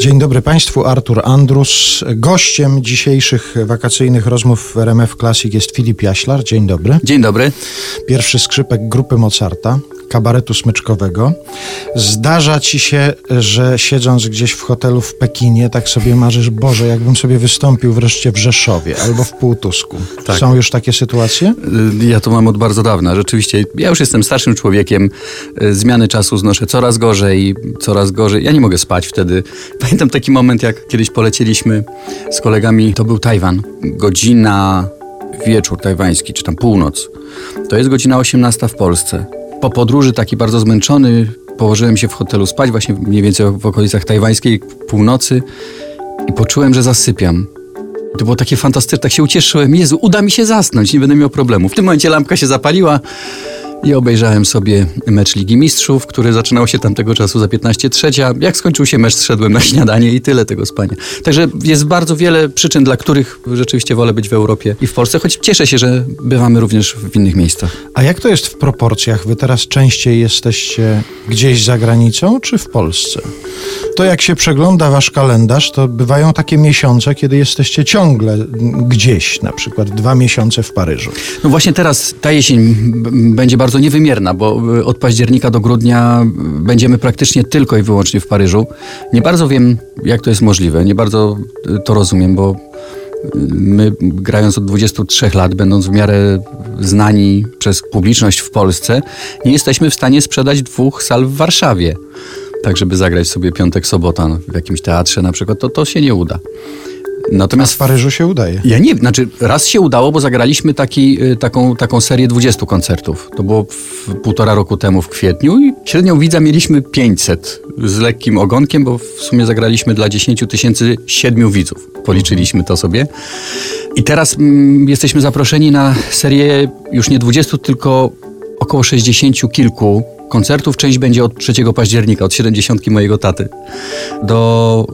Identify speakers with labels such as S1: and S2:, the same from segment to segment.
S1: Dzień dobry Państwu, Artur Andrus. Gościem dzisiejszych wakacyjnych rozmów w RMF Classic jest Filip Jaślar. Dzień dobry.
S2: Dzień dobry.
S1: Pierwszy skrzypek grupy Mozarta, kabaretu smyczkowego. Zdarza ci się, że siedząc gdzieś w hotelu w Pekinie, tak sobie marzysz, Boże, jakbym sobie wystąpił wreszcie w Rzeszowie albo w Półtusku.
S2: Tak.
S1: Są już takie sytuacje?
S2: Y, Ja to mam od bardzo dawna. Rzeczywiście, ja już jestem starszym człowiekiem. Y, Zmiany czasu znoszę coraz gorzej, coraz gorzej. Ja nie mogę spać wtedy. Pamiętam taki moment, jak kiedyś polecieliśmy z kolegami, to był Tajwan. Godzina wieczór tajwański, czy tam północ. To jest godzina 18 w Polsce. Po podróży taki bardzo zmęczony położyłem się w hotelu spać, właśnie mniej więcej w okolicach tajwańskiej północy i poczułem, że zasypiam. To było takie fantastyczne, tak się ucieszyłem. Jezu, uda mi się zasnąć, nie będę miał problemu. W tym momencie lampka się zapaliła i obejrzałem sobie mecz Ligi Mistrzów, który zaczynał się tamtego czasu za 15 trzecia. Jak skończył się mecz, zszedłem na śniadanie i tyle tego spania. Także jest bardzo wiele przyczyn, dla których rzeczywiście wolę być w Europie i w Polsce, choć cieszę się, że bywamy również w innych miejscach.
S1: A jak to jest w proporcjach? Wy teraz częściej jesteście gdzieś za granicą, czy w Polsce? To jak się przegląda wasz kalendarz, to bywają takie miesiące, kiedy jesteście ciągle gdzieś, na przykład dwa miesiące w Paryżu.
S2: No właśnie teraz ta jesień będzie bardzo niewymierna, bo y, od października do grudnia będziemy praktycznie tylko i wyłącznie w Paryżu. Nie bardzo wiem, jak to jest możliwe, nie bardzo y, to rozumiem, bo y, my grając od 23 lat, będąc w miarę znani przez publiczność w Polsce, nie jesteśmy w stanie sprzedać dwóch sal w Warszawie. Tak, żeby zagrać sobie piątek, sobota w jakimś teatrze na przykład, to, to się nie uda.
S1: A
S2: Natomiast
S1: w Paryżu się udaje.
S2: ja nie, znaczy raz się udało, bo zagraliśmy taki, y, taką, taką serię 20 koncertów. To było w, półtora roku temu w kwietniu i średnią widza mieliśmy 500 z lekkim ogonkiem, bo w sumie zagraliśmy dla 10 tysięcy siedmiu widzów. Policzyliśmy to sobie. I teraz mm, jesteśmy zaproszeni na serię już nie 20, tylko około 60 kilku koncertów. Część będzie od 3 października, od 70 mojego taty. Do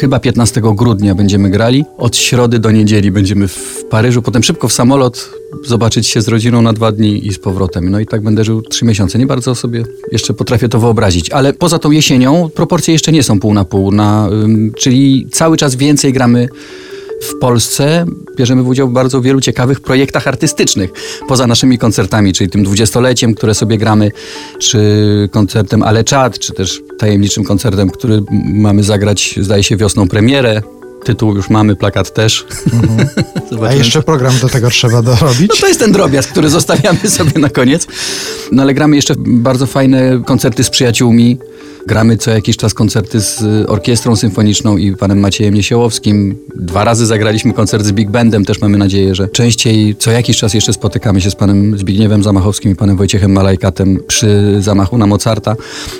S2: chyba 15 grudnia będziemy grali. Od środy do niedzieli będziemy w Paryżu, potem szybko w samolot, zobaczyć się z rodziną na dwa dni i z powrotem. No i tak będę żył trzy miesiące. Nie bardzo sobie jeszcze potrafię to wyobrazić. Ale poza tą jesienią proporcje jeszcze nie są pół na pół, na, czyli cały czas więcej gramy w Polsce bierzemy w udział w bardzo wielu ciekawych projektach artystycznych. Poza naszymi koncertami, czyli tym dwudziestoleciem, które sobie gramy, czy koncertem Ale Czad, czy też tajemniczym koncertem, który mamy zagrać, zdaje się, wiosną premierę. Tytuł już mamy, plakat też.
S1: A
S2: Zobaczymy,
S1: jeszcze program do tego trzeba
S2: no
S1: dorobić.
S2: to jest ten drobiazg, który zostawiamy sobie na koniec. No ale gramy jeszcze bardzo fajne koncerty z przyjaciółmi. Gramy co jakiś czas koncerty z y, orkiestrą symfoniczną i panem Maciejem Niesiołowskim. Dwa razy zagraliśmy koncert z Big Bandem. Też mamy nadzieję, że częściej co jakiś czas jeszcze spotykamy się z panem Zbigniewem Zamachowskim i panem Wojciechem Malajkatem przy zamachu na Mozarta.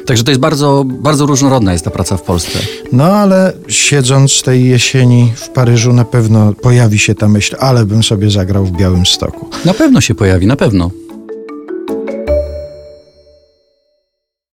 S2: Także to jest bardzo, bardzo różnorodna jest ta praca w Polsce.
S1: No ale siedząc tej jesieni w Paryżu, na pewno pojawi się ta myśl, ale bym sobie zagrał w Białym Stoku.
S2: Na pewno się pojawi, na pewno.